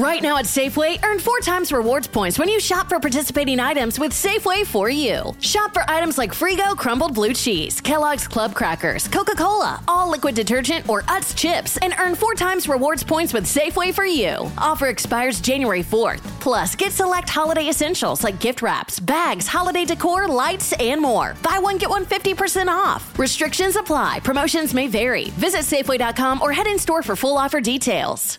Right now at Safeway, earn four times rewards points when you shop for participating items with Safeway for you. Shop for items like Frigo crumbled blue cheese, Kellogg's Club crackers, Coca Cola, all liquid detergent, or Utz chips, and earn four times rewards points with Safeway for you. Offer expires January 4th. Plus, get select holiday essentials like gift wraps, bags, holiday decor, lights, and more. Buy one, get one 50% off. Restrictions apply. Promotions may vary. Visit Safeway.com or head in store for full offer details.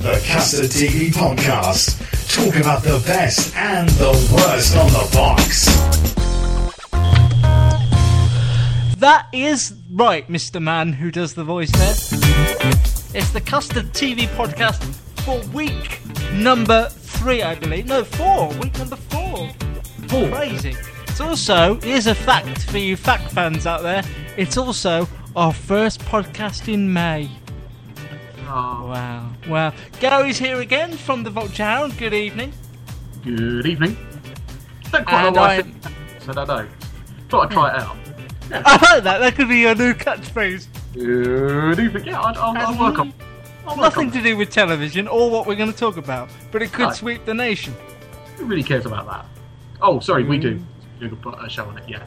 The Custard TV Podcast. Talk about the best and the worst on the box. That is right, Mr. Man who does the voice there. It's the Custard TV podcast for week number three, I believe. No, four. Week number four. Four. Crazy. It's also, here's a fact for you fact fans out there. It's also our first podcast in May. Oh, Wow. Wow. Gary's here again from the Vulture Hound. Good evening. good evening. Don't quite And know why I I- said that, so I don't know. Thought I'd try it out. I like that. That could be your new catchphrase. Good evening. Yeah, I'll, I'll, I'll work on. I'll work Nothing on. to do with television or what we're going to talk about, but it could No. sweep the nation. Who really cares about that? Oh, sorry, we do. Mm. You could put a show on it. Yeah.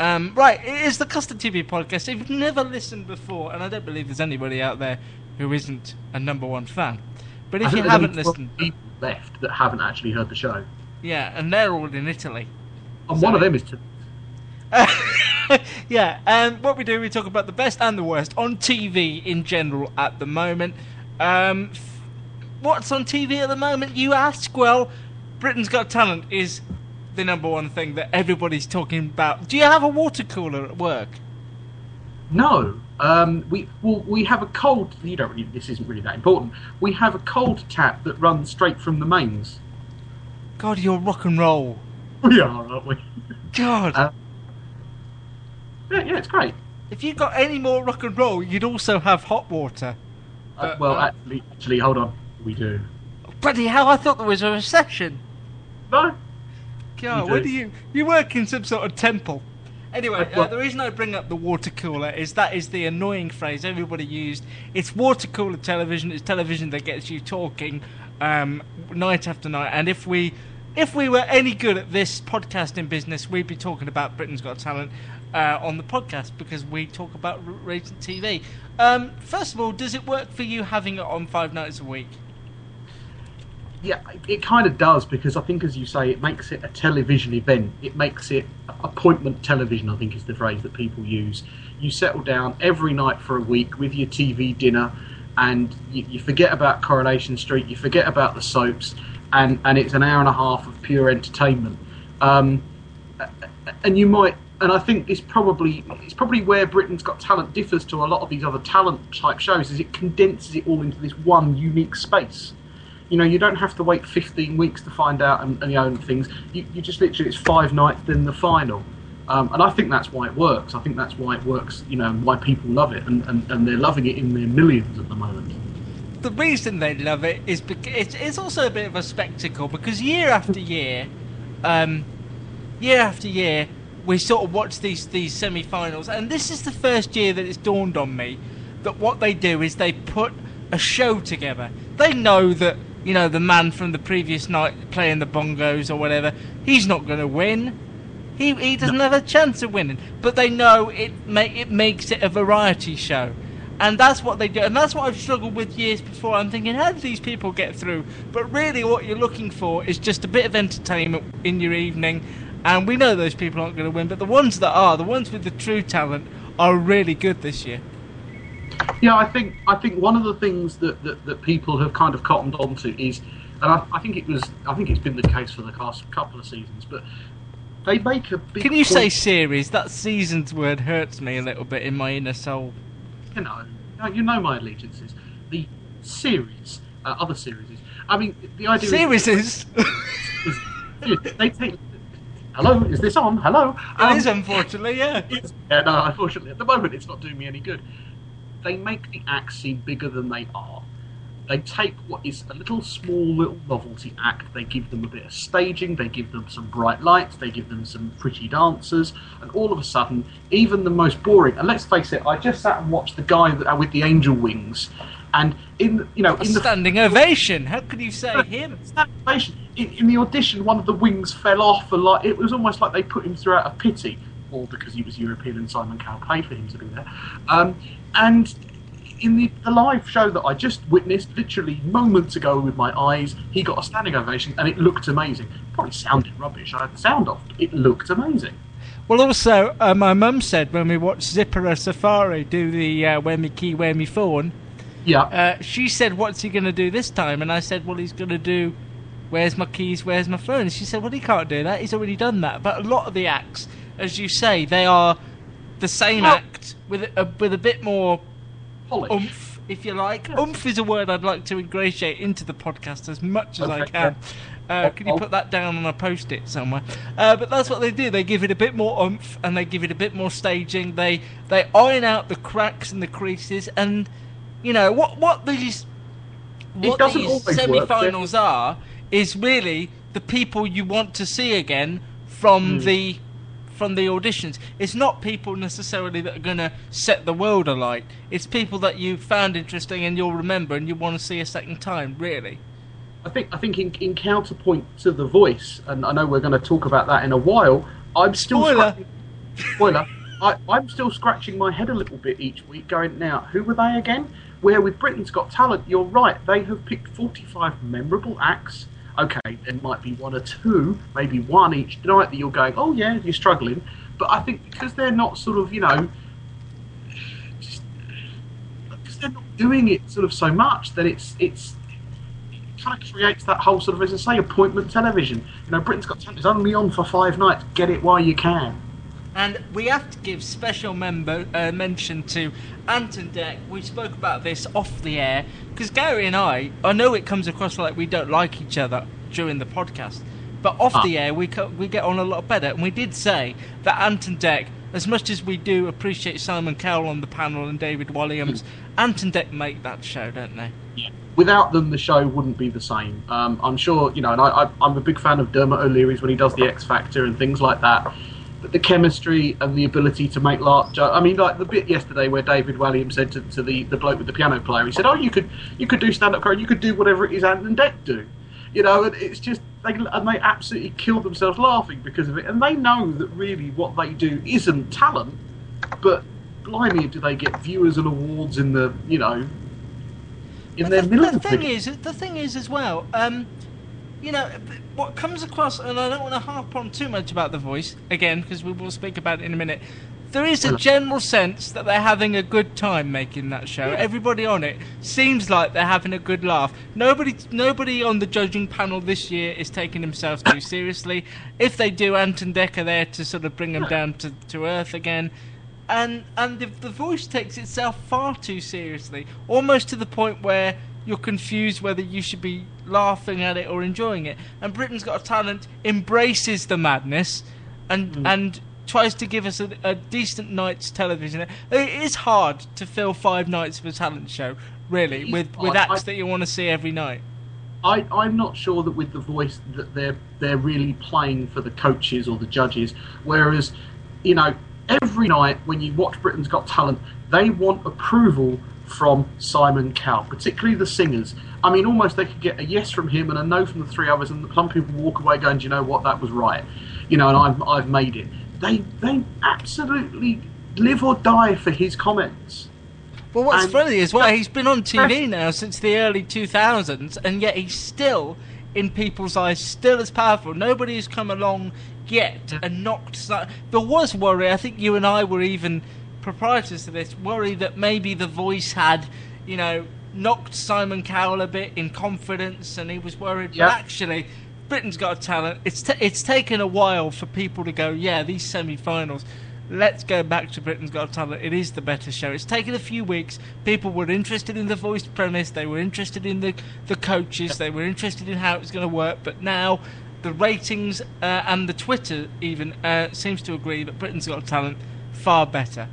Um, right, it is the Custard TV podcast. If you've never listened before, and I don't believe there's anybody out there who isn't a number one fan, but if you haven't only 12 listened, people left that haven't actually heard the show, yeah, and they're all in Italy. and one of them is to. yeah, and what we do, we talk about the best and the worst on TV in general at the moment. Um, what's on TV at the moment, you ask? Well, Britain's Got Talent is the number one thing that everybody's talking about. Do you have a water cooler at work? No. Um, we well, we have a cold. You don't really. This isn't really that important. We have a cold tap that runs straight from the mains. God, you're rock and roll. We are, aren't we? God. Uh, yeah, yeah, it's great. If you got any more rock and roll, you'd also have hot water. Uh, Uh, well, uh, actually, actually, hold on. We do. Bloody hell, I thought there was a recession. No. God, We what do. you you work in some sort of temple? Anyway, Uh, the reason I bring up the water cooler is that is the annoying phrase everybody used. It's water cooler television. It's television that gets you talking um, night after night. And if we if we were any good at this podcasting business, we'd be talking about Britain's Got Talent uh, on the podcast because we talk about r- rating TV. Um, first of all, does it work for you having it on five nights a week? Yeah, it- kind of does because I think, as you say, it makes it a television event. It makes it appointment television. I think is the phrase that people use. You settle down every night for a week with your TV dinner, and you, you forget about Coronation Street. You forget about the soaps, and and it's an hour and a half of pure entertainment. Um, and you might and I think it's probably it's probably where Britain's Got Talent differs to a lot of these other talent type shows is it condenses it all into this one unique space. You know, you don't have to wait 15 weeks to find out and, and you know things. You, you just literally it's five nights then the final. Um, and I think that's why it works. I think that's why it works. You know, why people love it, and, and, and they're loving it in their millions at the moment. the reason they love it is because it's, it's also a bit of a spectacle because year after year, um, year after year, we sort of watch these these semi-finals, and this is the first year that it's dawned on me that what they do is they put a show together. They know that you know the man from the previous night playing the bongos or whatever, he's not going to win. He, he doesn't have a chance of winning, but they know it make it makes it a variety show, and that's what they do, and that's what I've struggled with years before. I'm thinking, how do these people get through? But really, what you're looking for is just a bit of entertainment in your evening, and we know those people aren't going to win, but the ones that are, the ones with the true talent, are really good this year. Yeah, I think I think one of the things that, that, that people have kind of cottoned onto is, and I, I think it was I think it's been the case for the past couple of seasons, but they make a big. Can you say series? That season's word hurts me a little bit in my inner soul. you know you know my allegiances. The series, uh, other series. I mean, the idea Series is, is. is they take. Hello, is this on? Hello. Um, it is, unfortunately, yeah. Yeah, no, unfortunately, at the moment, it's not doing me any good. They make the acts seem bigger than they are. They take what is a little small little novelty act, they give them a bit of staging, they give them some bright lights, they give them some pretty dancers, and all of a sudden, even the most boring. And let's face it, I just sat and watched the guy that, uh, with the angel wings, and in you know A in the standing ovation. How could you say him? Station. In, in the audition, one of the wings fell off, and like it was almost like they put him through out of pity, or because he was European and Simon Cowell paid for him to be there. Um, and in the, the live show that I just witnessed, literally moments ago with my eyes, he got a standing ovation, and it looked amazing. Probably sounded rubbish. I had the sound off. It looked amazing. Well, also, uh, my mum said when we watched Zipper Safari do the uh, Where Me Key, Where Me Phone, Yeah. uh, she said, What's he going to do this time? And I said, Well, he's going to do Where's My Keys, Where's My Phone? And she said, Well, he can't do that. He's already done that. But a lot of the acts, as you say, they are the same Well- act with a, with a bit more Polish. oomph, if you like. Oomph is a word I'd like to ingratiate into the podcast as much as I Okay, can. Uh, can you put that down on a post-it somewhere? Uh, but that's what they do. They give it a bit more oomph and they give it a bit more staging. They they iron out the cracks and the creases, and you know what what these what these work, semi-finals are is really the people you want to see again from the from the auditions. It's not people necessarily that are going to set the world alight. It's people that you found interesting and you'll remember and you want to see a second time. Really. I think I think in, in counterpoint to the voice, and I know we're going to talk about that in a while. I'm still Spoiler. spoiler. I, I'm still scratching my head a little bit each week, going now. Who were they again? Where with Britain's Got Talent, you're right. They have picked 45 memorable acts. Okay, there might be one or two, maybe one each night that you're going, oh yeah, you're struggling. But I think because they're not sort of, you know, just because they're not doing it sort of so much that it's it's kind of creates that whole sort of, as I say, appointment television. You know, Britain's Got Talent is only on for five nights. Get it while you can. And we have to give special member uh, mention to Ant and Dec. We spoke about this off the air because Gary and I, I know it comes across like we don't like each other during the podcast, but off Ah. the air we co- we get on a lot better. And we did say that Ant and Dec, as much as we do appreciate Simon Cowell on the panel and David Walliams, Anton Deck make that show, don't they? Without them, the show wouldn't be the same. Um, I'm sure, you know, and I, I, I'm a big fan of Dermot O'Leary's when he does the X Factor and things like that. But the chemistry and the ability to make jo- I mean, like the bit yesterday where David Walliams said to, to the, the bloke with the piano player, he said, "Oh, you could you could do stand up comedy, you could do whatever it is Ant and Dec do." You know, and it's just they and they absolutely killed themselves laughing because of it, and they know that really what they do isn't talent, but blimey, do they get viewers and awards in the you know in their the, the thing is, the thing is as well. Um, you know, what comes across, and I don't want to harp on too much about the voice again because we will speak about it in a minute. There is a general sense that they're having a good time making that show. Everybody on it seems like they're having a good laugh. Nobody, nobody on the judging panel this year is taking themselves too seriously. If they do, Anton Decker there to sort of bring them down to, to earth again and and the, the voice takes itself far too seriously, almost to the point where you're confused whether you should be laughing at it or enjoying it. And Britain's Got a Talent embraces the madness, and mm. and tries to give us a, a decent night's television. It is hard to fill five nights of a talent show, really, with with acts I- that you want to see every night. I, I'm not sure that with the voice that they're they're really playing for the coaches or the judges. Whereas, you know, every night when you watch Britain's Got Talent, they want approval from Simon Cowell, particularly the singers. I mean, almost they could get a yes from him and a no from the three others, and some people walk away going, "Do you know what? That was right," you know, and I've I've made it. They they absolutely live or die for his comments. Well, what's And- funny is well, he's been on TV now since the early 2000s, and yet he's still, in people's eyes, still as powerful. Nobody's come along yet and knocked. There was worry. I think you and I were even proprietors to this worry that maybe the voice had, you know, knocked Simon Cowell a bit in confidence, and he was worried. Yeah. But actually, Britain's got a talent. It's t- it's taken a while for people to go, yeah, these semi-finals. let's go back to Britain's Got Talent. It is the better show. It's taken a few weeks. People were interested in the voice premise. They were interested in the the coaches. They were interested in how it was going to work. But now, the ratings uh, and the Twitter even uh, seems to agree that Britain's Got Talent far better.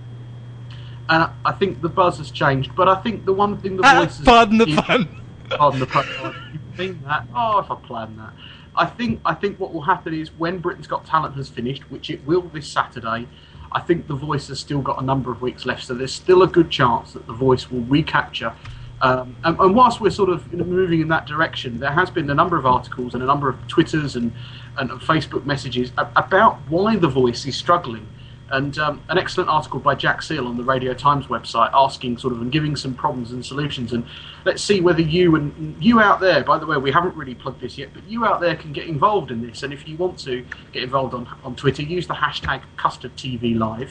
And I think the buzz has changed. But I think the one thing the Ah, voice has- pardon the pun. Pardon the pun. You mean that? Oh, if I planned that. I think I think what will happen is when Britain's Got Talent has finished, which it will this Saturday, I think The Voice has still got a number of weeks left, so there's still a good chance that The Voice will recapture. Um, and, and whilst we're sort of moving in that direction, there has been a number of articles and a number of Twitters and, and, and Facebook messages about why The Voice is struggling. And um, an excellent article by Jack Seale on the Radio Times website asking sort of and giving some problems and solutions. And let's see whether you and you out there, by the way, we haven't really plugged this yet, but you out there can get involved in this. And if you want to get involved on, on Twitter, use the hashtag CustardTVLive.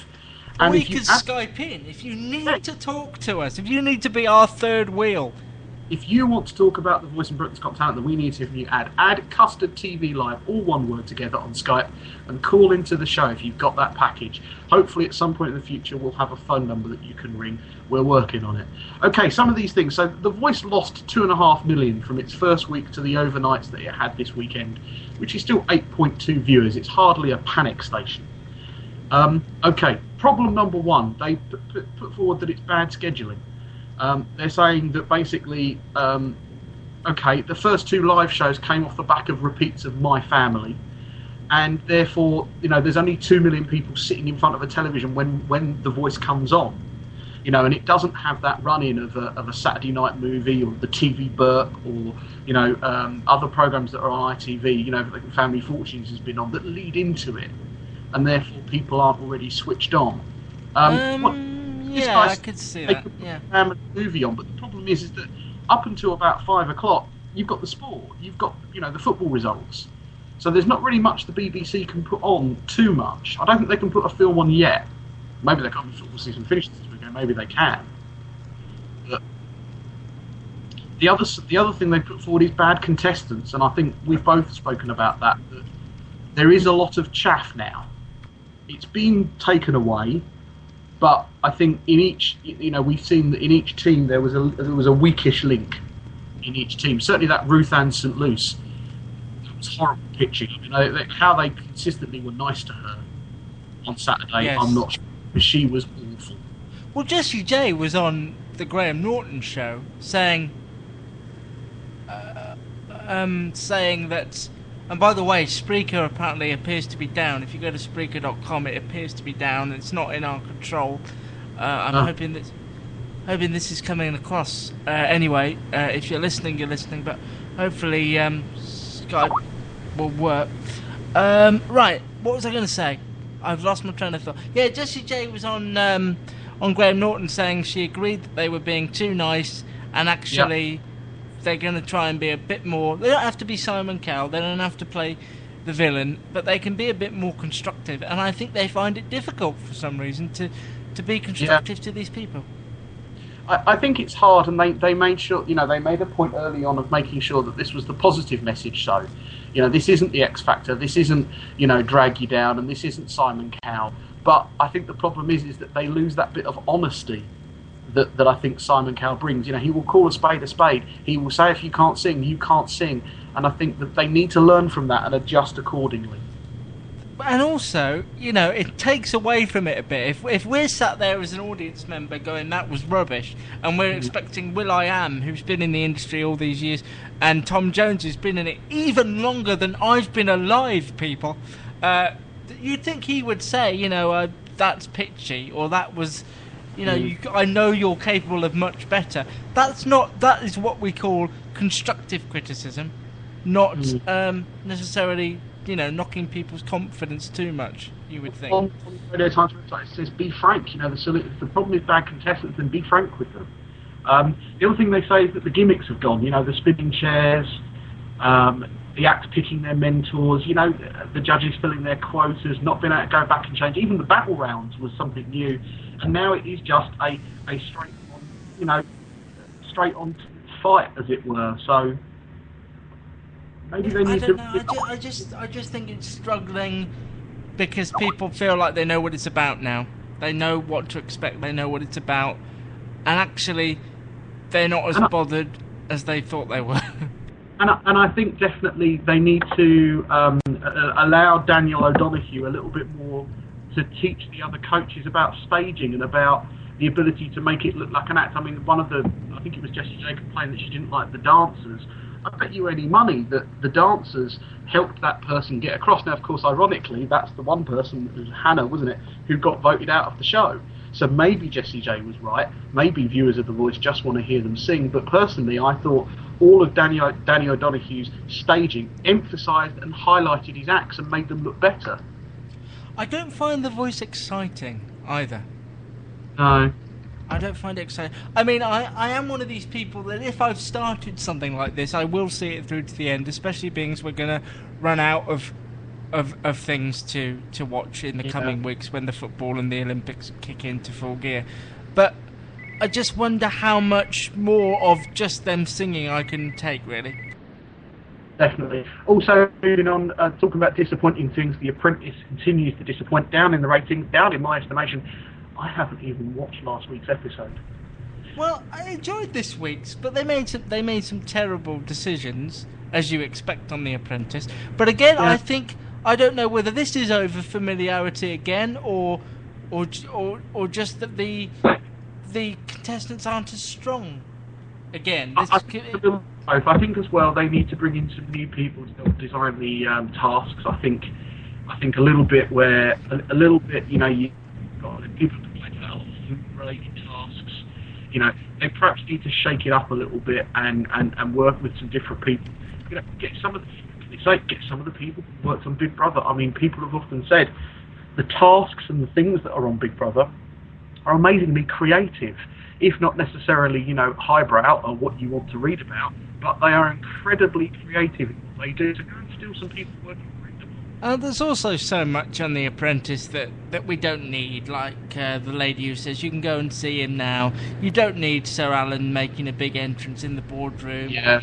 Or And you you can add- Skype in if you need to talk to us. If you need to be our third wheel. If you want to talk about the voice in Britain's Got Talent, then we need to from you. Add add Custard TV Live, all one word together on Skype, and call into the show if you've got that package. Hopefully, at some point in the future, we'll have a phone number that you can ring. We're working on it. Okay, some of these things. So, The Voice lost two and a half million from its first week to the overnights that it had this weekend, which is still 8.2 viewers. It's hardly a panic station. Um, okay, problem number one. They put forward that it's bad scheduling. Um, they're saying that basically, um, okay, the first two live shows came off the back of repeats of My Family, and therefore, you know, there's only two million people sitting in front of a television when when the voice comes on. You know, and it doesn't have that run-in of a, of a Saturday night movie or the TV Burp or you know um, other programs that are on ITV. You know, like Family Fortunes has been on that lead into it, and therefore people aren't already switched on. Um, what- Um, this yeah, I could see that. Yeah. a movie on, but the problem is, is that up until about five o'clock, you've got the sport, you've got you know the football results. So there's not really much the BBC can put on too much. I don't think they can put a film on yet. Maybe they can't. The football season finished this weekend. Maybe they can. But the other the other thing they put forward is bad contestants, and I think we've both spoken about that. That there is a lot of chaff now. It's been taken away but I think in each, you know, we've seen that in each team there was a there was a weakish link in each team. Certainly that Ruth Ann St. Luce, that was horrible pitching. I mean, I, they- how they consistently were nice to her on Saturday, Yes. I'm not sure. Because she was awful. Well, Jessie J was on the Graham Norton show saying, uh, um, saying that. And by the way, Spreaker apparently appears to be down. If you go to Spreaker.com, it appears to be down. It's not in our control. Uh, I'm Oh. hoping that, hoping this is coming across. Uh, anyway, uh, if you're listening, you're listening. But hopefully, um, Skype will work. Um, right, what was I going to say? I've lost my train of thought. Yeah, Jessie J was on um, on Graham Norton saying she agreed that they were being too nice, and actually they're going to try and be a bit more. They don't have to be Simon Cowell. They don't have to play the villain, but they can be a bit more constructive. And I think they find it difficult for some reason to to be constructive to these people. I, I think it's hard, and they, they made sure, you know, they made a point early on of making sure that this was the positive message. So, you know, this isn't the X Factor, this isn't, you know, drag you down, and this isn't Simon Cowell. But I think the problem is, is that they lose that bit of honesty that, that I think Simon Cowell brings. You know, he will call a spade a spade. He will say if you can't sing, you can't sing. And I think that they need to learn from that and adjust accordingly. And also, you know, it takes away from it a bit. If if we're sat there as an audience member going, "That was rubbish," and we're expecting Will I Am, who's been in the industry all these years, and Tom Jones, who's been in it even longer than I've been alive, people, uh, you'd think he would say, you know, uh, that's pitchy, or that was, you know, you, I know you're capable of much better. That's not. That is what we call constructive criticism, not um, necessarily, you know, knocking people's confidence too much. You would think. On, the Times website, it says be frank. You know, the, the problem is bad contestants, and be frank with them. Um, the other thing they say is that the gimmicks have gone. You know, the spinning chairs, um, the acts picking their mentors. You know, the, the judges filling their quotas, not being able to go back and change. Even the battle rounds was something new, and now it is just a a straight on, you know, straight on fight, as it were. So. Maybe I don't know. I, ju- I just, I just think it's struggling because people feel like they know what it's about now. They know what to expect. They know what it's about, and actually, they're not as bothered as they thought they were. And I, and I think definitely they need to um, uh, allow Daniel O'Donoghue a little bit more to teach the other coaches about staging and about the ability to make it look like an act. I mean, one of the, I think it was Jessie J complained that she didn't like the dancers. I bet you any money that the dancers helped that person get across. Now, of course, ironically, that's the one person, Hannah, wasn't it, who got voted out of the show. So maybe Jessie J was right. Maybe viewers of The Voice just want to hear them sing. But personally, I thought all of Danny, O- Danny O'Donoghue's staging emphasised and highlighted his acts and made them look better. I don't find the voice exciting either. No. I don't find it exciting. I mean, I, I am one of these people that if I've started something like this, I will see it through to the end, especially being as we're going to run out of, of of things to, to watch in the Yeah. coming weeks when the football and the Olympics kick into full gear. But I just wonder how much more of just them singing I can take, really. Definitely. Also, moving on, uh, talking about disappointing things, The Apprentice continues to disappoint. Down in the ratings, down in my estimation. I haven't even watched last week's episode. Well, I enjoyed this week's, but they made some they made some terrible decisions, as you expect on The Apprentice. But again, I think I don't know whether this is over familiarity again, or or or or just that the the contestants aren't as strong. Again, I, this I think, it's a little both. I think as well they need to bring in some new people to help design the um, tasks. I think, I think a little bit where a, a little bit, you know, you got people to a lot of related tasks. You know, they perhaps need to shake it up a little bit and, and, and work with some different people. You know, get some of the it's like get some of the people who worked on Big Brother. I mean, people have often said the tasks and the things that are on Big Brother are amazingly creative, if not necessarily, you know, highbrow or what you want to read about, but they are incredibly creative in what they do. So go and steal some people working. Uh, there's also so much on The Apprentice that, that we don't need, like uh, the lady who says you can go and see him now. You don't need Sir Alan making a big entrance in the boardroom. Yeah.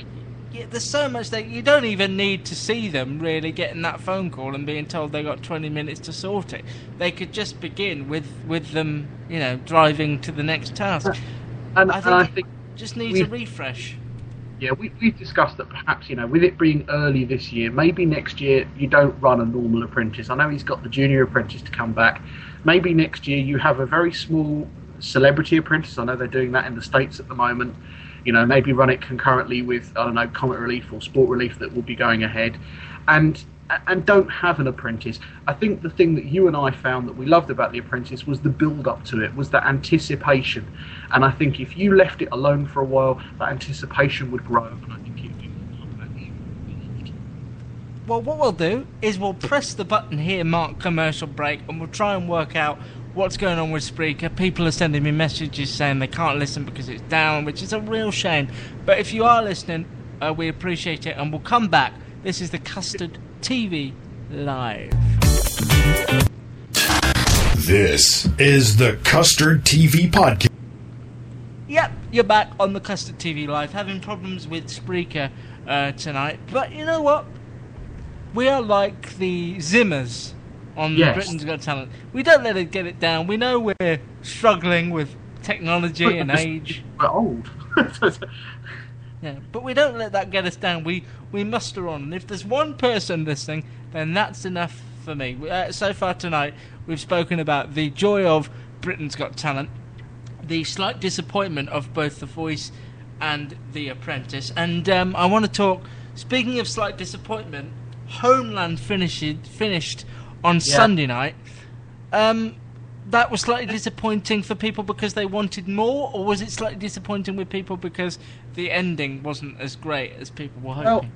Yeah, there's so much that you don't even need to see them really getting that phone call and being told they got 20 minutes to sort it. They could just begin with, with them, you know, driving to the next task. And I and think I it think, just needs a we've- refresh. Yeah, we, we've discussed that perhaps, you know, with it being early this year, maybe next year you don't run a normal apprentice. I know he's got the junior apprentice to come back. Maybe next year you have a very small celebrity apprentice. I know they're doing that in the States at the moment. You know, maybe run it concurrently with, I don't know, Comic Relief or Sport Relief that will be going ahead. And and don't have an apprentice. I think the thing that you and I found that we loved about the apprentice was the build up to it, was the anticipation. And I think if you left it alone for a while, that anticipation would grow. And I think it Well, what we'll do is we'll press the button here, mark commercial break, and we'll try and work out what's going on with Spreaker. People are sending me messages saying they can't listen because it's down, which is a real shame. But if you are listening, uh, we appreciate it, and we'll come back. This is the Custard TV Live. This is the Custard TV Podcast. Yep, you're back on the Custard TV Live, having problems with Spreaker uh, tonight. But you know what? We are like the Zimmers on Yes. Britain's Got Talent. We don't let it get it down. We know we're struggling with technology and age. We're old. Yeah, but we don't let that get us down. We we muster on, and if there's one person listening, then that's enough for me. We- Uh, so far tonight, we've spoken about the joy of Britain's Got Talent, the slight disappointment of both The Voice and The Apprentice, and um, I want to talk. Speaking of slight disappointment, Homeland finished finished on Sunday night. Um, that was slightly disappointing for people because they wanted more, or was it slightly disappointing with people because the ending wasn't as great as people were hoping?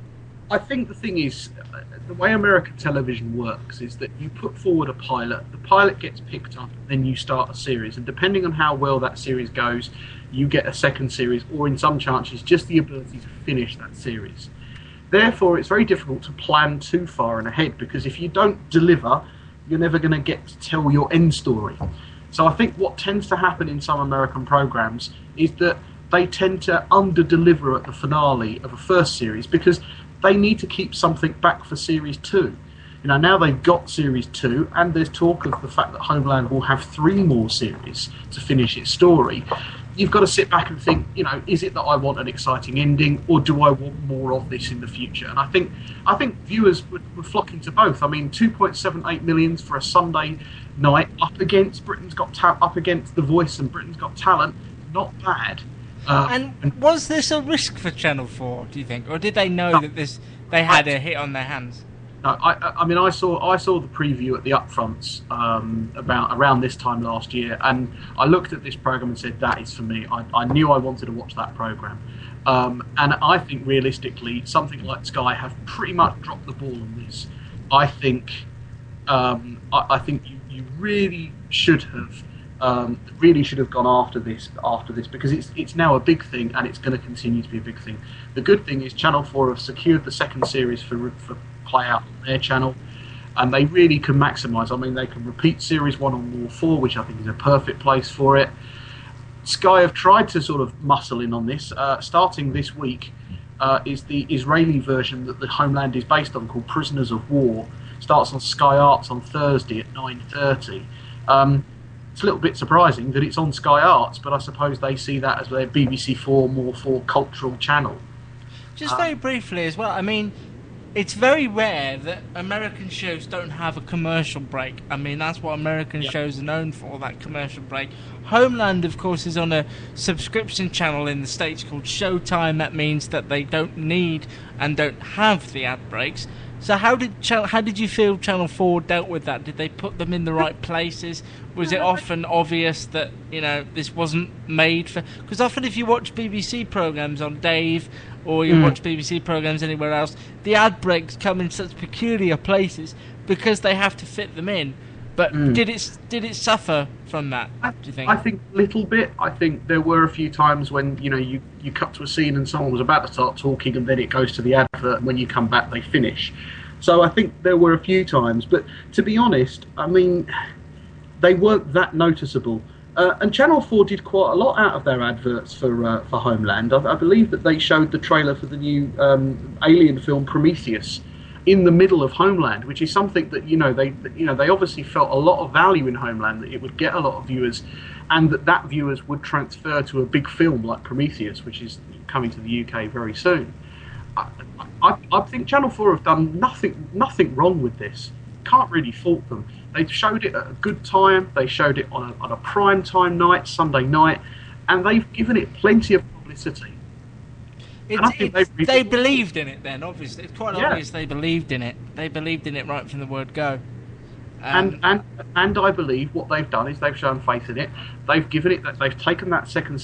Well, I think the thing is, uh, the way American television works is that you put forward a pilot, the pilot gets picked up, then you start a series, and depending on how well that series goes, you get a second series, or in some chances, just the ability to finish that series. Therefore, it's very difficult to plan too far in ahead because if you don't deliver, you're never going to get to tell your end story. So I think what tends to happen in some American programs is that they tend to under deliver at the finale of a first series because they need to keep something back for series two. You know, now they've got Series 2, and there's talk of the fact that Homeland will have three more series to finish its story. You've got to sit back and think, you know, is it that I want an exciting ending, or do I want more of this in the future? And I think, I think viewers were, would flock into both. I mean, 2.78 millions for a Sunday night up against Britain's Got Ta- up against The Voice and Britain's Got Talent, not bad. Uh, And was this a risk for Channel Four? Do you think, or did they know No. that this they had a hit on their hands? I- I mean, I saw I saw the preview at the upfronts um, about around this time last year, and I looked at this program and said, "That is for me." I, I knew I wanted to watch that program, um, and I think realistically, something like Sky have pretty much dropped the ball on this. I think um, I, I think you, you really should have um, really should have gone after this after this because it's it's now a big thing and it's going to continue to be a big thing. The good thing is Channel Four have secured the second series for for play out on their channel. And they really can maximise. I mean, they can repeat Series 1 on More 4, which I think is a perfect place for it. Sky have tried to sort of muscle in on this. Uh, starting this week uh, is the Israeli version that the Homeland is based on, called Prisoners of War. Starts on Sky Arts on Thursday at 9:30. Um, it's a little bit surprising that it's on Sky Arts, but I suppose they see that as their BBC Four more for cultural channel. Just very briefly as well. I mean, it's very rare that American shows don't have a commercial break. I mean, that's what American Yep. shows are known for, that commercial break. Homeland, of course, is on a subscription channel in the States called Showtime. That means that they don't need and don't have the ad breaks. So how did Channel, how did you feel Channel Four dealt with that? Did they put them in the right places? Was it uh-huh. often obvious that you know this wasn't made for? Because often if you watch BBC programs on Dave or you hmm. watch BBC programs anywhere else, the ad breaks come in such peculiar places because they have to fit them in. But hmm. did it did it suffer from that? I, do you think? I think a little bit. I think there were a few times when you know you, you cut to a scene and someone was about to start talking, and then it goes to the advert, and when you come back, they finish. So I think there were a few times, but to be honest, I mean, they weren't that noticeable. Uh, and Channel 4 did quite a lot out of their adverts for uh, for Homeland. I, I believe that they showed the trailer for the new um, Alien film Prometheus in the middle of Homeland, which is something that you know they you know they obviously felt a lot of value in Homeland that it would get a lot of viewers, and that that viewers would transfer to a big film like Prometheus, which is coming to the UK very soon. I, I, I think Channel Four have done nothing nothing wrong with this. Can't really fault them. They showed it at a good time. They showed it on a, on a prime time night, Sunday night, and they've given it plenty of publicity. It, And I think it's- they believed in it then, obviously. It's quite Yeah. obvious they believed in it. They believed in it right from the word go. and Um, and and I believe what they've done is they've shown faith in it. They've given it that they've taken that second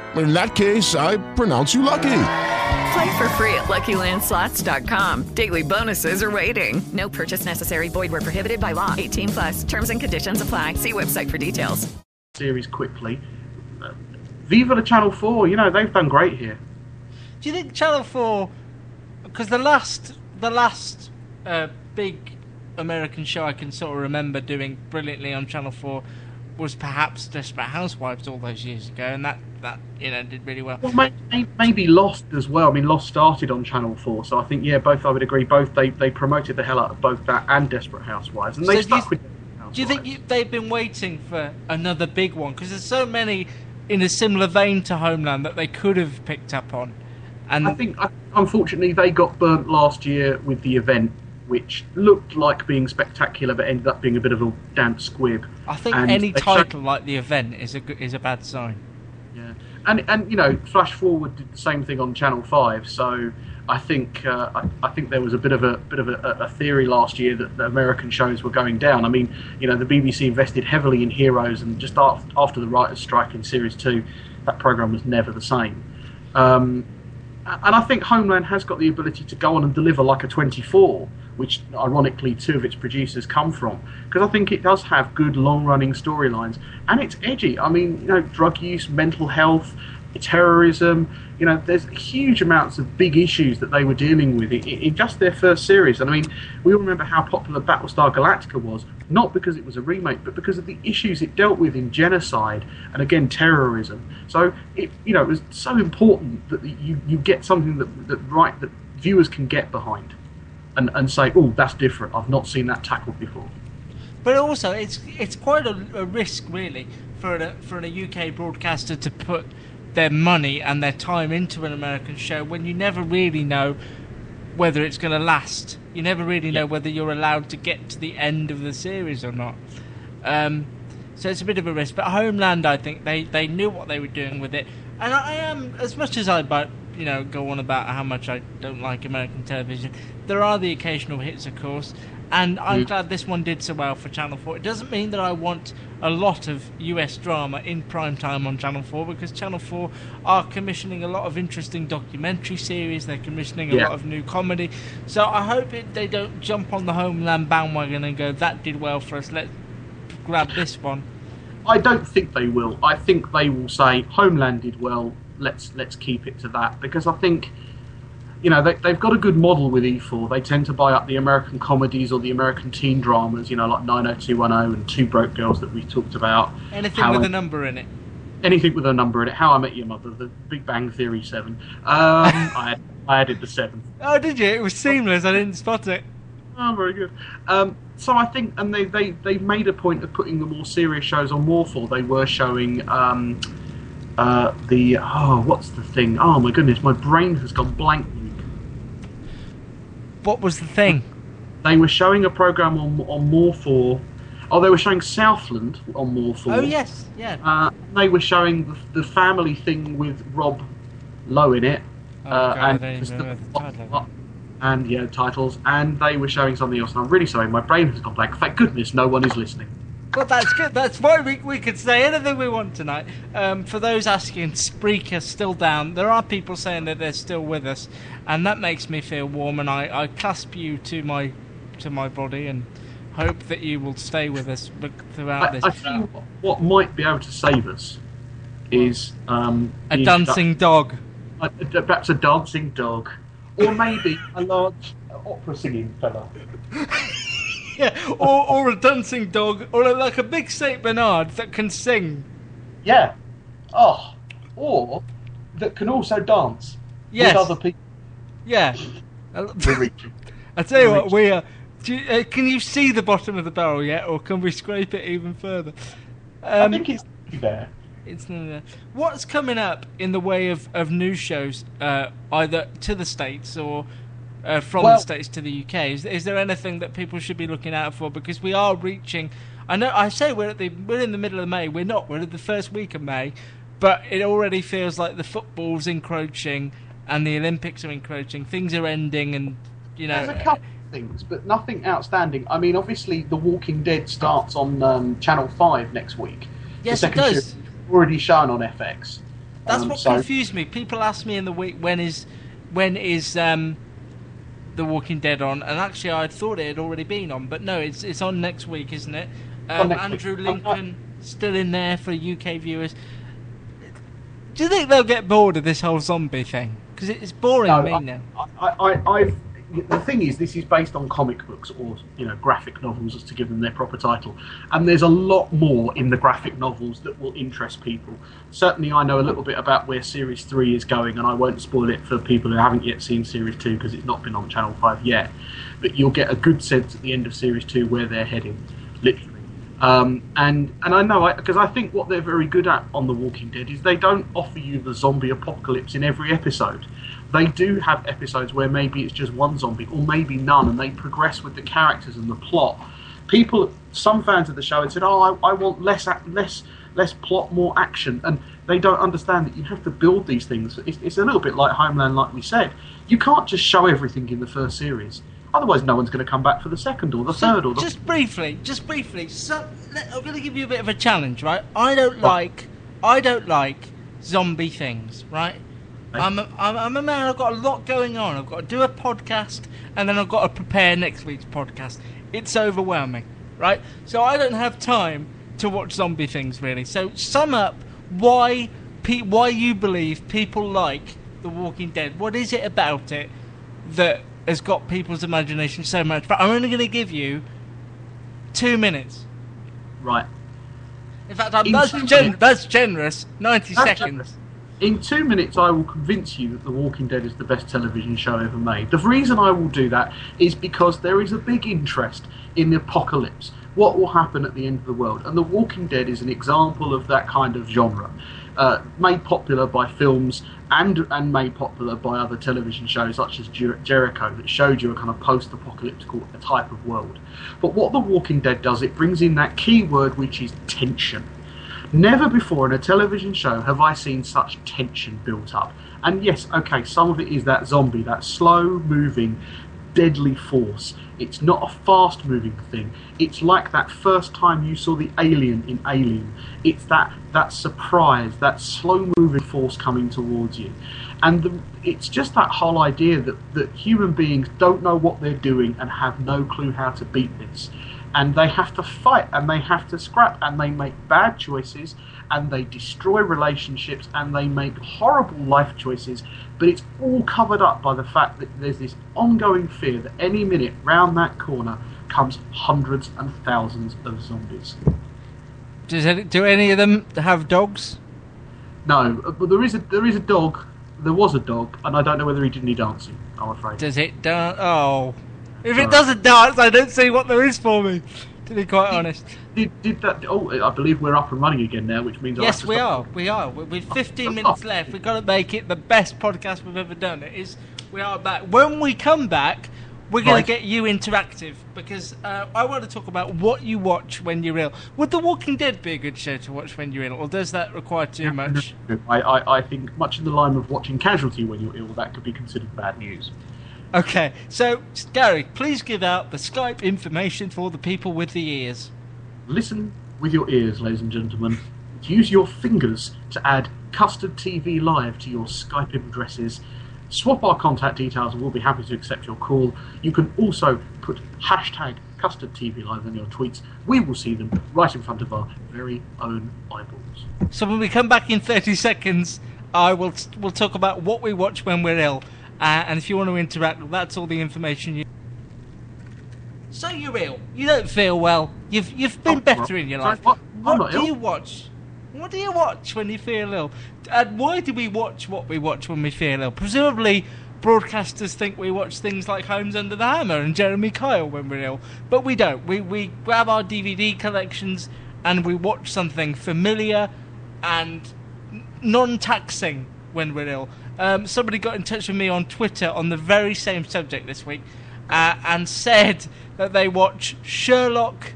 In that case, I pronounce you lucky. Play for free at LuckyLandSlots.com. Daily bonuses are waiting. No purchase necessary. Void where prohibited by law. 18 plus. Terms and conditions apply. See website for details. series quickly. Uh, Viva the Channel Four, you know they've done great here. Do you think Channel Four? Because the last, the last uh, big American show I can sort of remember doing brilliantly on Channel Four was perhaps Desperate Housewives all those years ago, and that that you know did really well. Well, may- may- maybe Lost as well. I mean, Lost started on Channel Four, so I think yeah, both I would agree. Both they, they promoted the hell out of both that and Desperate Housewives, and So they do you stuck with. Do you think you, they've been waiting for another big one? Because there's so many in a similar vein to Homeland that they could have picked up on. And I think, unfortunately, they got burnt last year with the event, which looked like being spectacular, but ended up being a bit of a damp squib. I think And any showed- title like the event is a is a bad sign. Yeah, and and you know, Flash Forward did the same thing on Channel Five. So I think uh, I, I think there was a bit of a bit of a, a theory last year that the American shows were going down. I mean, you know, the BBC invested heavily in Heroes, and just after, after the writers' strike in Series Two, that program was never the same. Um, and I think Homeland has got the ability to go on and deliver like a 24, which ironically two of its producers come from, because I think it does have good long-running storylines and it's edgy. I mean, you know, drug use, mental health, terrorism. You know, there's huge amounts of big issues that they were dealing with in, in just their first series. And I mean, we all remember how popular Battlestar Galactica was, not because it was a remake, but because of the issues it dealt with in genocide and again terrorism. So it, you know, it was so important that you you get something that that right that viewers can get behind, and and say, oh, that's different. I've not seen that tackled before. But also, it's it's quite a, a risk, really, for a, for a UK broadcaster to put their money and their time into an American show when you never really know whether it's going to last. You never really know whether you're allowed to get to the end of the series or not. Um, so it's a bit of a risk. But Homeland, I think they, they knew what they were doing with it, and I am as much as I but you know go on about how much I don't like American television. There are the occasional hits, of course, and I'm Mm. glad this one did so well for Channel 4. It doesn't mean that I want a lot of US drama in prime time on Channel 4 because Channel 4 are commissioning a lot of interesting documentary series, they're commissioning a Yeah. lot of new comedy. So I hope it, they don't jump on the Homeland bandwagon and go, that did well for us, let's grab this one. I don't think they will. I think they will say Homeland did well. Let's let's keep it to that because I think, you know, they, they've got a good model with E4. They tend to buy up the American comedies or the American teen dramas. You know, like 90210 and Two Broke Girls that we talked about. Anything How with I- a number in it. anything with a number in it. How I Met Your Mother, The Big Bang Theory Seven. Um, I I added the seventh. Oh, did you? It was seamless, I didn't spot it. Oh, very good. Um, so I think, and they they they made a point of putting the more serious shows on More Four. They were showing um, uh, the oh, what's the thing? Oh my goodness, my brain has gone blank. What was the thing? They were showing a program on on More Four. Oh, they were showing Southland on More Four. Oh, yes, yeah. Uh, they were showing the, the family thing with Rob Lowe in it. Oh, uh, God, and I don't just even the- the and yeah, titles, and they were showing something else. And I'm really sorry, my brain has gone blank. Thank goodness no one is listening. Well, that's good. That's why we, we could say anything we want tonight. Um, for those asking, Spreaker's still down. There are people saying that they're still with us, and that makes me feel warm. And I, I clasp you to my to my body and hope that you will stay with us throughout I, this. I you what, might be able to save us is um, a dancing dog. perhaps a dancing dog, or maybe a large opera singing fella. Yeah, or, or a dancing dog, or like a big Saint Bernard that can sing. Yeah. Oh, or that can also dance Yes. with other people. Yeah. We're. I tell you what, we are. Do you, uh, can you see the bottom of the barrel yet, or can we scrape it even further? Um, I think it's there. It's not there. What's coming up in the way of, of news shows, uh, either to the states or uh, from Well- the states to the UK? Is, is there anything that people should be looking out for? Because we are reaching. I know. I say we're at the we're in the middle of May. We're not. We're at the first week of May, but it already feels like the football's encroaching and the Olympics are encroaching. Things are ending, and you know. There's a couple of things, but nothing outstanding. I mean, obviously, The Walking Dead starts on um, Channel Five next week. Yes, it does. already shown on FX. That's Um, what so- confused me. People ask me in the week when is when is um, The Walking Dead on, and actually I thought it had already been on, but no, it's it's on next week, isn't it? Um, next week. Andrew Lincoln still in there for UK viewers. Do you think they'll get bored of this whole zombie thing? Because it's boring No, me I- now. I, I, I've, the thing is, this is based on comic books or you know graphic novels, as to give them their proper title. And there's a lot more in the graphic novels that will interest people. Certainly, I know a little bit about where Series Three is going, and I won't spoil it for people who haven't yet seen Series Two because it's not been on Channel Five yet. But you'll get a good sense at the end of Series Two where they're heading, literally. Um, and and I know because I, think what they're very good at on The Walking Dead is they don't offer you the zombie apocalypse in every episode. They do have episodes where maybe it's just one zombie or maybe none, and they progress with the characters and the plot. People, some fans of the show had said, "Oh, I, I want less less less plot, more action, and they don't understand that you have to build these things. It's, it's a little bit like Homeland, like we said. You can't just show everything in the first series. Otherwise, no one's going to come back for the second or the So, third or the. just briefly, just briefly. So let- I'm going to give you a bit of a challenge, right? I don't like, I don't like zombie things, right? I'm a, I'm, I'm a man. I've got a lot going on. I've got to do a podcast, and then I've got to prepare next week's podcast. It's overwhelming, right? So I don't have time to watch zombie things really. So sum up why pe- why you believe people like The Walking Dead. What is it about it that has got people's imagination so much? But I'm only going to give you two minutes. Right. In fact, I'm, In that's, gen- that's generous. 90 That's seconds. generous. In two minutes, I will convince you that The Walking Dead is the best television show ever made. The reason I will do that is because there is a big interest in the apocalypse. What will happen at the end of the world? And The Walking Dead is an example of that kind of genre. Uh, made popular by films and and made popular by other television shows such as Jer- Jericho that showed you a kind of post-apocalyptic type of world. But what The Walking Dead does, it brings in that key word which is tension. Never before in a television show have I seen such tension built up. And yes, okay, some of it is that zombie, that slow moving, deadly force. It's not a fast moving thing. It's like that first time you saw the alien in Alien. It's that, that surprise, that slow moving force coming towards you. And the, it's just that whole idea that, that human beings don't know what they're doing and have no clue how to beat this and they have to fight and they have to scrap and they make bad choices and they destroy relationships and they make horrible life choices but it's all covered up by the fact that there's this ongoing fear that any minute round that corner comes hundreds and thousands of zombies Does any, do any of them have dogs? no but there is a there is a dog there was a dog and i don't know whether he did any dancing i'm afraid Does it dance? Oh. If it doesn't dance, I don't see what there is for me, to be quite honest. did, did that oh i believe we're up and running again now which means Yes, to we are. We are. We've 15 minutes left, we've got to make it the best podcast we've ever done. It is. We are back. When we come back, we're going Right. to get you interactive because uh, I want to talk about what you watch when you're ill. Would The Walking Dead be a good show to watch when you're ill, or does that require too much? I, I, I think much in the line of watching Casualty when you're ill, that could be considered bad news. Okay, so Gary, please give out the Skype information for the people with the ears. Listen with your ears, ladies and gentlemen. Use your fingers to add Custard TV Live to your Skype addresses. Swap our contact details and we'll be happy to accept your call. You can also put hashtag Custard TV Live in your tweets. We will see them right in front of our very own eyeballs. So when we come back in 30 seconds, I will we'll talk about what we watch when we're ill. Uh, and if you want to interact, that's all the information you. So you're ill. You don't feel well. You've you've been better in your Sorry, life. what? I'm do ill. you watch? What do you watch when you feel ill? And why do we watch what we watch when we feel ill? Presumably, broadcasters think we watch things like Homes Under the Hammer and Jeremy Kyle when we're ill, but we don't. We we grab our DVD collections and we watch something familiar and non-taxing when we're ill. Um, somebody got in touch with me on Twitter on the very same subject this week uh, and said that they watch Sherlock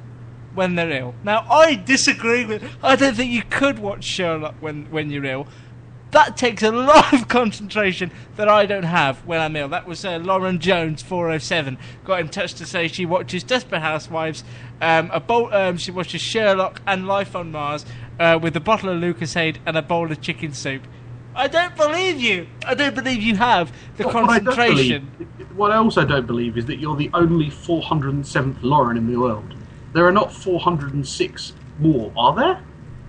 when they're ill. Now, I disagree with. I don't think you could watch Sherlock when when you're ill. That takes a lot of concentration that I don't have when I'm ill. That was uh, Lauren Jones, 407, got in touch to say she watches Desperate Housewives, um, a bowl, um, she watches Sherlock and Life on Mars uh, with a bottle of Lucozade and a bowl of chicken soup. I don't believe you. I don't believe you have the What I don't concentration. believe- what I also don't believe is that you're the only 407th Lauren in the world. There are not 406 more, are there?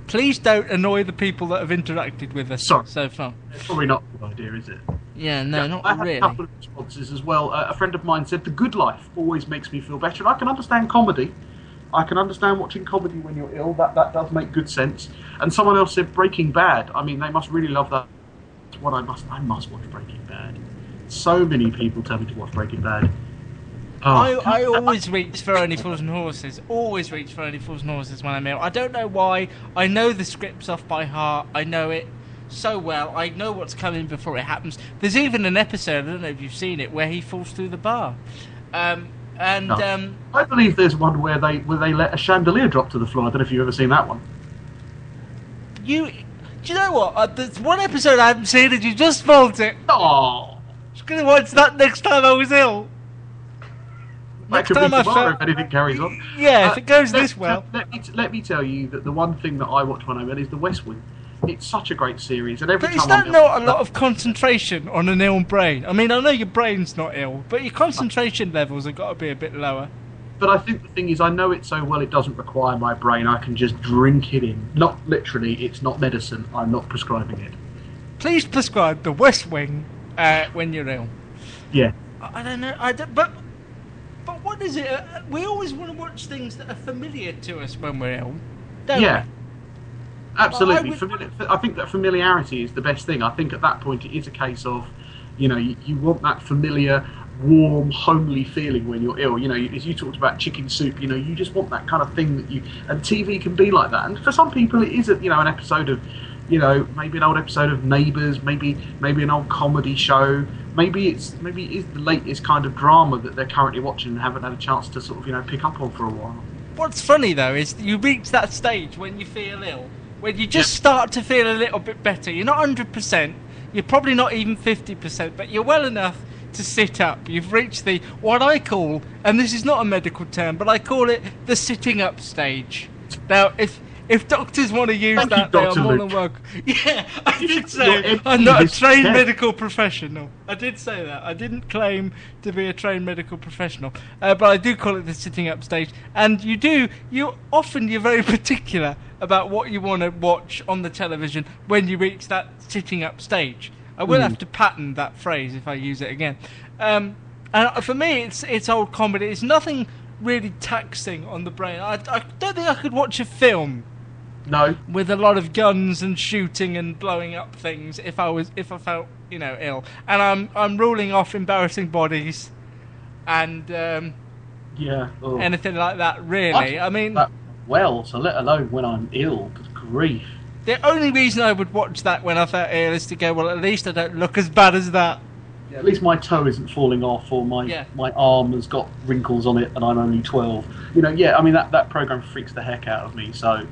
Please don't annoy the people that have interacted with us so far. It's probably not a good idea, is it? Yeah, no, not I had really. a couple of responses as well. Uh, a friend of mine said, The good life always makes me feel better. And I can understand comedy. I can understand watching comedy when you're ill. That, that does make good sense. And someone else said, Breaking Bad. I mean, they must really love that. It's what I must. I must watch Breaking Bad. So many people tell me to watch Breaking Bad. Oh, I, I always reach for Only Fools and Horses. Always reach for Only Fools and Horses when I'm ill. I don't know why. I know the scripts off by heart. I know it so well. I know what's coming before it happens. There's even an episode, I don't know if you've seen it, where he falls through the bar. Um, and No. um, I believe there's one where they where they let a chandelier drop to the floor. I don't know if you've ever seen that one. you. Do you know what? Uh, there's one episode I haven't seen, and you just spoiled it. Oh. Was gonna watch that next time I was ill. That Next could be time I felt- if anything carries on. Yeah, if Uh, it goes let- this well. Let me, let me tell you that the one thing that I watch when I'm ill is The West Wing. It's such a great series, and every But is time that I'm not a lot of concentration on an ill brain? I mean, I know your brain's not ill, but your concentration levels have got to be a bit lower. But I think the thing is, I know it so well, it doesn't require my brain. I can just drink it in. Not literally, it's not medicine. I'm not prescribing it. Please prescribe the West Wing uh, when you're ill. Yeah. I I don't know. I don't, but but what is it? Uh, we always want to watch things that are familiar to us when we're ill, don't yeah. we? Absolutely. Well, I would- Famili- I think that familiarity is the best thing. I think at that point it is a case of, you know, you, you want that familiar, warm, homely feeling when you're ill. You know, as you talked about chicken soup, you know, you just want that kind of thing that you. And TV can be like that. And for some people, it is, a, you know, an episode of, you know, maybe an old episode of Neighbours, maybe maybe an old comedy show. Maybe it's maybe it is the latest kind of drama that they're currently watching and haven't had a chance to sort of you know pick up on for a while. What's funny though is you reach that stage when you feel ill, when you just start to feel a little bit better. You're not hundred percent. You're probably not even fifty percent, but you're well enough to sit up. You've reached the what I call, and this is not a medical term, but I call it the sitting up stage. Now, if if doctors want to use Thank you, that, they are more than welcome. Yeah, I did say I'm not a trained medical professional. I did say that. I didn't claim to be a trained medical professional, uh, but I do call it the sitting up stage. And you do, you often you're very particular about what you want to watch on the television when you reach that sitting up stage. I will Mm. have to patent that phrase if I use it again. Um, and for me, it's it's old comedy. It's nothing really taxing on the brain. I, I don't think I could watch a film No. with a lot of guns and shooting and blowing up things if I was if I felt you know ill. And I'm I'm ruling off embarrassing bodies and um, Yeah. Oh. anything like that. Really, I mean, that well, so let alone when I'm ill. Good grief. The only reason I would watch that when I felt ill is to go, well, at least I don't look as bad as that. At least my toe isn't falling off, or my Yeah. my arm has got wrinkles on it, and I'm only twelve. You know, yeah. I mean that that program freaks the heck out of me. So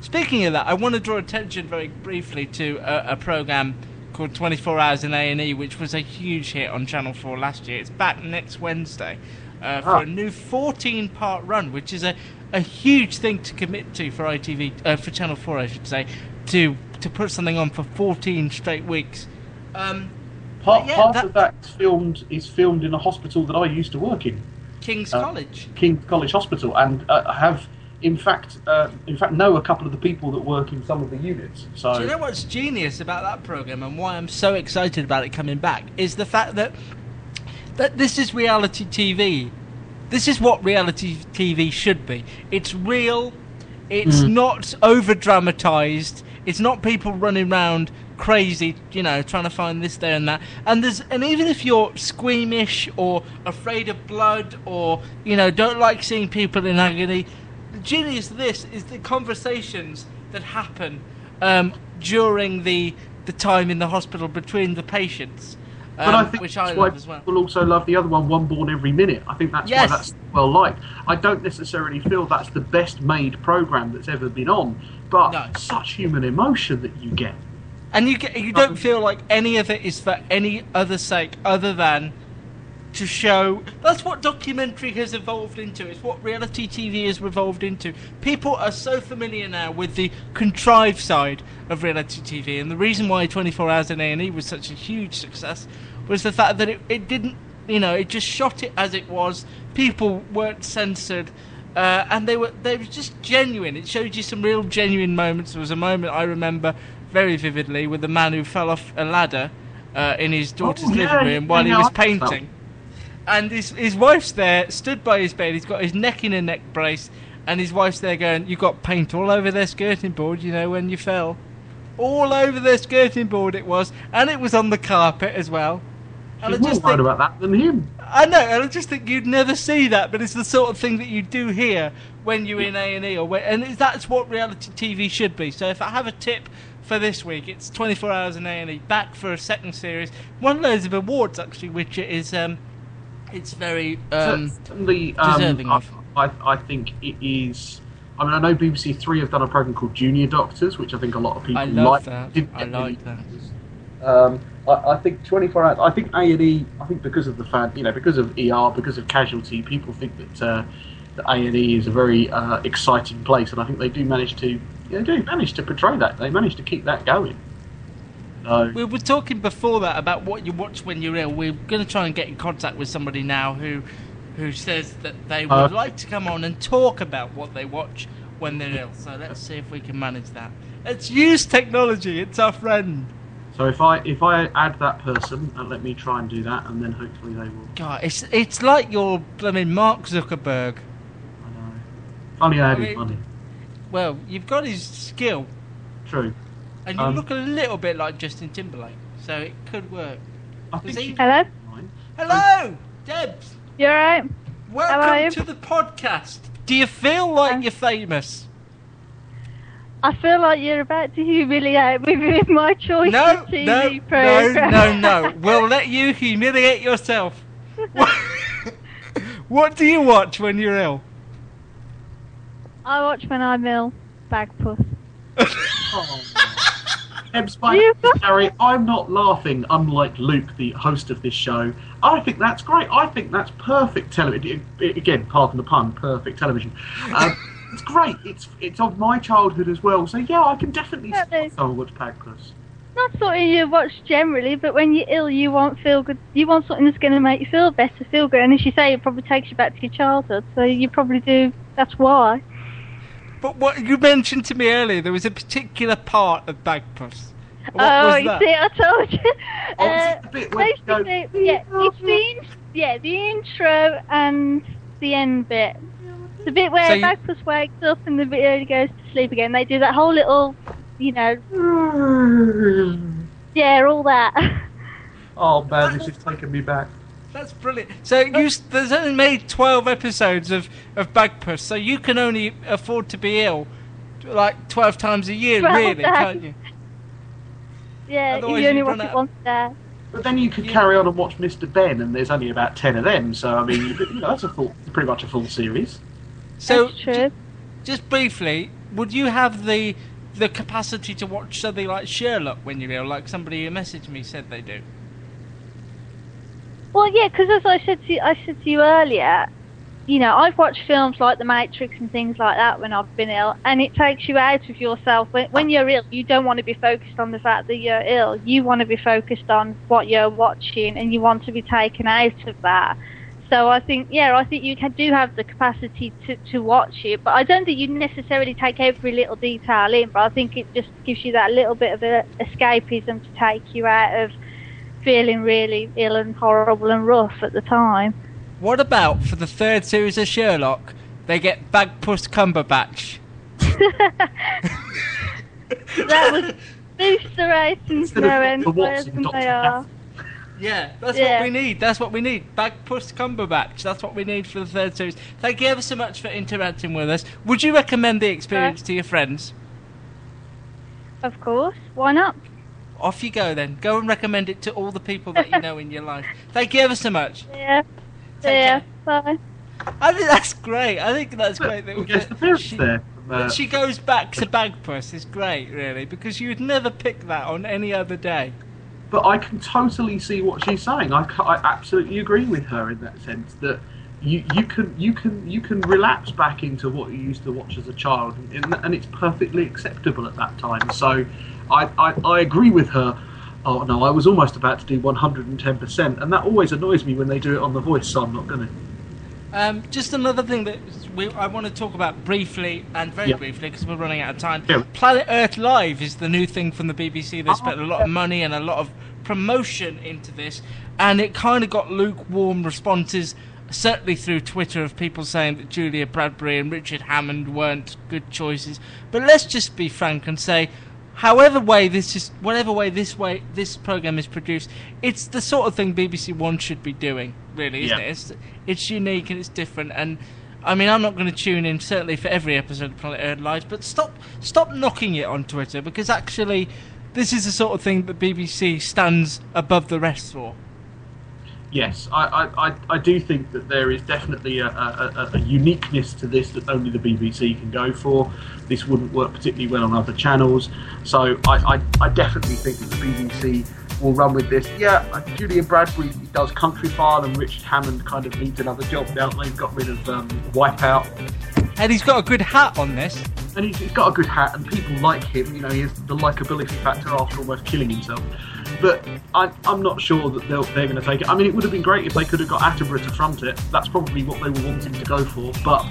Speaking of that, I want to draw attention very briefly to a, a program called 24 Hours in A&E, which was a huge hit on Channel 4 last year. It's back next Wednesday uh, for Ah. a new 14-part run, which is a, a huge thing to commit to for ITV, uh, for Channel 4, I should say, to to put something on for 14 straight weeks. Um, part yeah, part that- of that is filmed is filmed in a hospital that I used to work in, King's Uh, College. King's College Hospital, and uh, have in fact uh, in fact know a couple of the people that work in some of the units. So Do you know what's genius about that program and why I'm so excited about it coming back is the fact that that this is reality TV. This is what reality TV should be. It's real. It's Mm. not over dramatized. It's not people running around crazy, you know, trying to find this, there, and that. And there's, and even if you're squeamish or afraid of blood or you know don't like seeing people in agony, the genius of this is the conversations that happen um, during the the time in the hospital between the patients. Um, But I think which I why love as well. people also love the other one, One Born Every Minute. I think that's Yes. why that's well liked. I don't necessarily feel that's the best made program that's ever been on, but No. such human emotion that you get. And you get, you don't feel like any of it is for any other sake other than to show. That's what documentary has evolved into. It's what reality TV has evolved into. People are so familiar now with the contrived side of reality TV, and the reason why 24 Hours in A&E was such a huge success was the fact that it, it didn't, you know, it just shot it as it was. People weren't censored. Uh, and they were they were just genuine. It showed you some real genuine moments. There was a moment I remember very vividly with a man who fell off a ladder uh, in his daughter's Oh, yeah, living room while he was I think so. painting, and his his wife's there, stood by his bed. He's got his neck in a neck brace, and his wife's there going, "You got paint all over their skirting board, you know, when you fell, all over their skirting board it was, and it was on the carpet as well." She's I more just worried think, about that than him. I know, and I just think you'd never see that, but it's the sort of thing that you do hear when you're in A and E, or when, and that's what reality TV should be. So if I have a tip for this week, it's 24 hours in A and E, back for a second series, won loads of awards actually, which is um, it's very um, Certainly, um, deserving I. I, I think it is I mean, I know BBC Three have done a program called Junior Doctors, which I think a lot of people I like. that. I like that. Um, I, I think 24 hours. I think A and E. I think because of the fan, you know, because of ER, because of Casualty, people think that uh, that A and E is a very uh, exciting place, and I think they do manage to, they do manage to portray that. They manage to keep that going. So, We were talking before that about what you watch when you're ill. We're going to try and get in contact with somebody now who, who says that they would Uh, like to come on and talk about what they watch when they're ill. So let's see if we can manage that. Let's use technology. It's our friend. so if I if I add that person, and let me try and do that, and then hopefully they will. God, it's it's like you're blooming Mark Zuckerberg. Funny I I mean- money. Well, you've got his skill, True. And you Um, look a little bit like Justin Timberlake, so it could work. I Does think he- she- Hello? Hello, Debs. You alright? Welcome How are you? to the podcast. Do you feel like you're famous? I feel like you're about to humiliate me with my choice No, of TV no, program. no, no, no. We'll let you humiliate yourself. What, what do you watch when you're ill? I watch when I'm ill. Bagpuss. Ebbs by Harry, I'm not laughing, unlike Luke, the host of this show. I think that's great. I think that's perfect television. Again, pardon the pun, perfect television. Um, it's great. It's it's of my childhood as well. So yeah, I can definitely see someone watch Bagpuss. Not something you watch generally, but when you're ill, you want feel good. You want something that's going to make you feel better, feel good. And as you say, it probably takes you back to your childhood. So you probably do. That's why. But what you mentioned to me earlier, there was a particular part of Bagpuss. What oh, you see, I told you. Oh, Uh, the bit where you go, basically, yeah, it's the in- yeah the intro and the end bit. The bit where So you- Bagpuss wakes up and the bit where he goes to sleep again. They do that whole little, you know, yeah, all that. Oh man, this is taking me back. That's brilliant. So you, there's only made 12 episodes of, of Bagpuss, so you can only afford to be ill like 12 times a year, 12 really, days. can't you? Yeah, Otherwise you only watch it once a day. But then you could carry on and watch Mr. Benn, and there's only about ten of them. So I mean, you, you know, that's a full, pretty much a full series. So, That's true. just briefly, would you have the the capacity to watch something like Sherlock when you're ill, like somebody who messaged me said they do? Well, yeah, because as I said to you, I said to you earlier, you know, I've watched films like The Matrix and things like that when I've been ill, and it takes you out of yourself. When, when you're ill, you don't want to be focused on the fact that you're ill. You want to be focused on what you're watching, and you want to be taken out of that. So I think, yeah, I think you can, do have the capacity to, to watch it, but I don't think you necessarily take every little detail in. But I think it just gives you that little bit of a escapism to take you out of feeling really ill and horrible and rough at the time. What about for the third series of Sherlock, they get Bagpuss Cumberbatch? that was booster ratings no end worse than they are. Yeah, that's Yeah. what we need. That's what we need. Bagpuss Cumberbatch. That's what we need for the third series. Thank you ever so much for interacting with us. Would you recommend the experience to your friends? Of course, why not? Off you go then. Go and recommend it to all the people that you know in your life. Thank you ever so much. Yeah. Take yeah. Bye. I think that's great. I think that's great. That, Yes, the that she, there. from, uh, she goes back to Bagpuss is great, really, because you would never pick that on any other day. but I can totally see what she's saying. I, I absolutely agree with her in that sense that you, you can you can you can relapse back into what you used to watch as a child, and, and it's perfectly acceptable at that time. So I, I, I agree with her. Oh no, I was almost about to do 110%, and that always annoys me when they do it on The Voice, so I'm not going to. Um, just another thing that we, I want to talk about briefly and very briefly because we're running out of time. Planet Earth Live is the new thing from the BBC. They Oh, spent a lot of money and a lot of promotion into this, and it kind of got lukewarm responses. Certainly through Twitter of people saying that Julia Bradbury and Richard Hammond weren't good choices. But let's just be frank and say, however way this is, whatever way this way this program is produced, it's the sort of thing BBC One should be doing. Really, isn't Yeah. it? It's, it's unique and it's different. And I mean, I'm not going to tune in certainly for every episode of Planet Earth Live, but stop stop knocking it on Twitter because actually, this is the sort of thing that BBC stands above the rest for. Yes, I, I, I, do think that there is definitely a, a, a, uniqueness to this that only the BBC can go for. This wouldn't work particularly well on other channels. So I, I, I definitely think that the BBC will run with this. Yeah, uh, Julia Bradbury does Countryfile and Richard Hammond kind of needs another job now that they've got rid of um, Wipeout. And he's got a good hat on this. And he's, he's got a good hat, and people like him. You know, he has the likability factor after almost killing himself. But I, I'm not sure that they're, they're going to take it. I mean, it would have been great if they could have got Attenborough to front it. That's probably what they were wanting to go for. But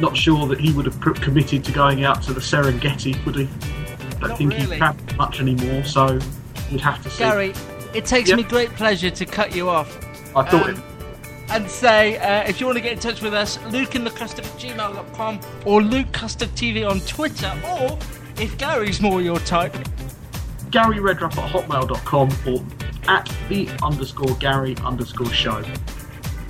not sure that he would have committed to going out to the Serengeti, would he? I don't Not think really. he's travelling much anymore, so we'd have to see. Gary, it takes Yeah. me great pleasure to cut you off. I thought Um, it. And say, uh, if you want to get in touch with us, Luke in the custard at gmail.com or Luke Custard on Twitter, or if Gary's more your type, Gary Redruff at hotmail.com or at the underscore Gary underscore show.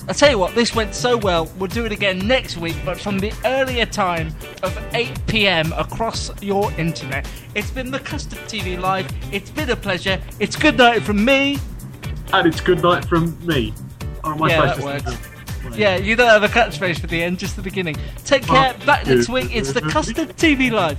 I tell you what, this went so well. We'll do it again next week, but from the earlier time of 8 p.m. across your internet. It's been the Custard TV Live. It's been a pleasure. It's good night from me. And it's good night from me. Oh, Am I Yeah, that works. Yeah, you don't have a catchphrase for the end, just the beginning. Take oh, care. Back next week. It's the Custard TV Live.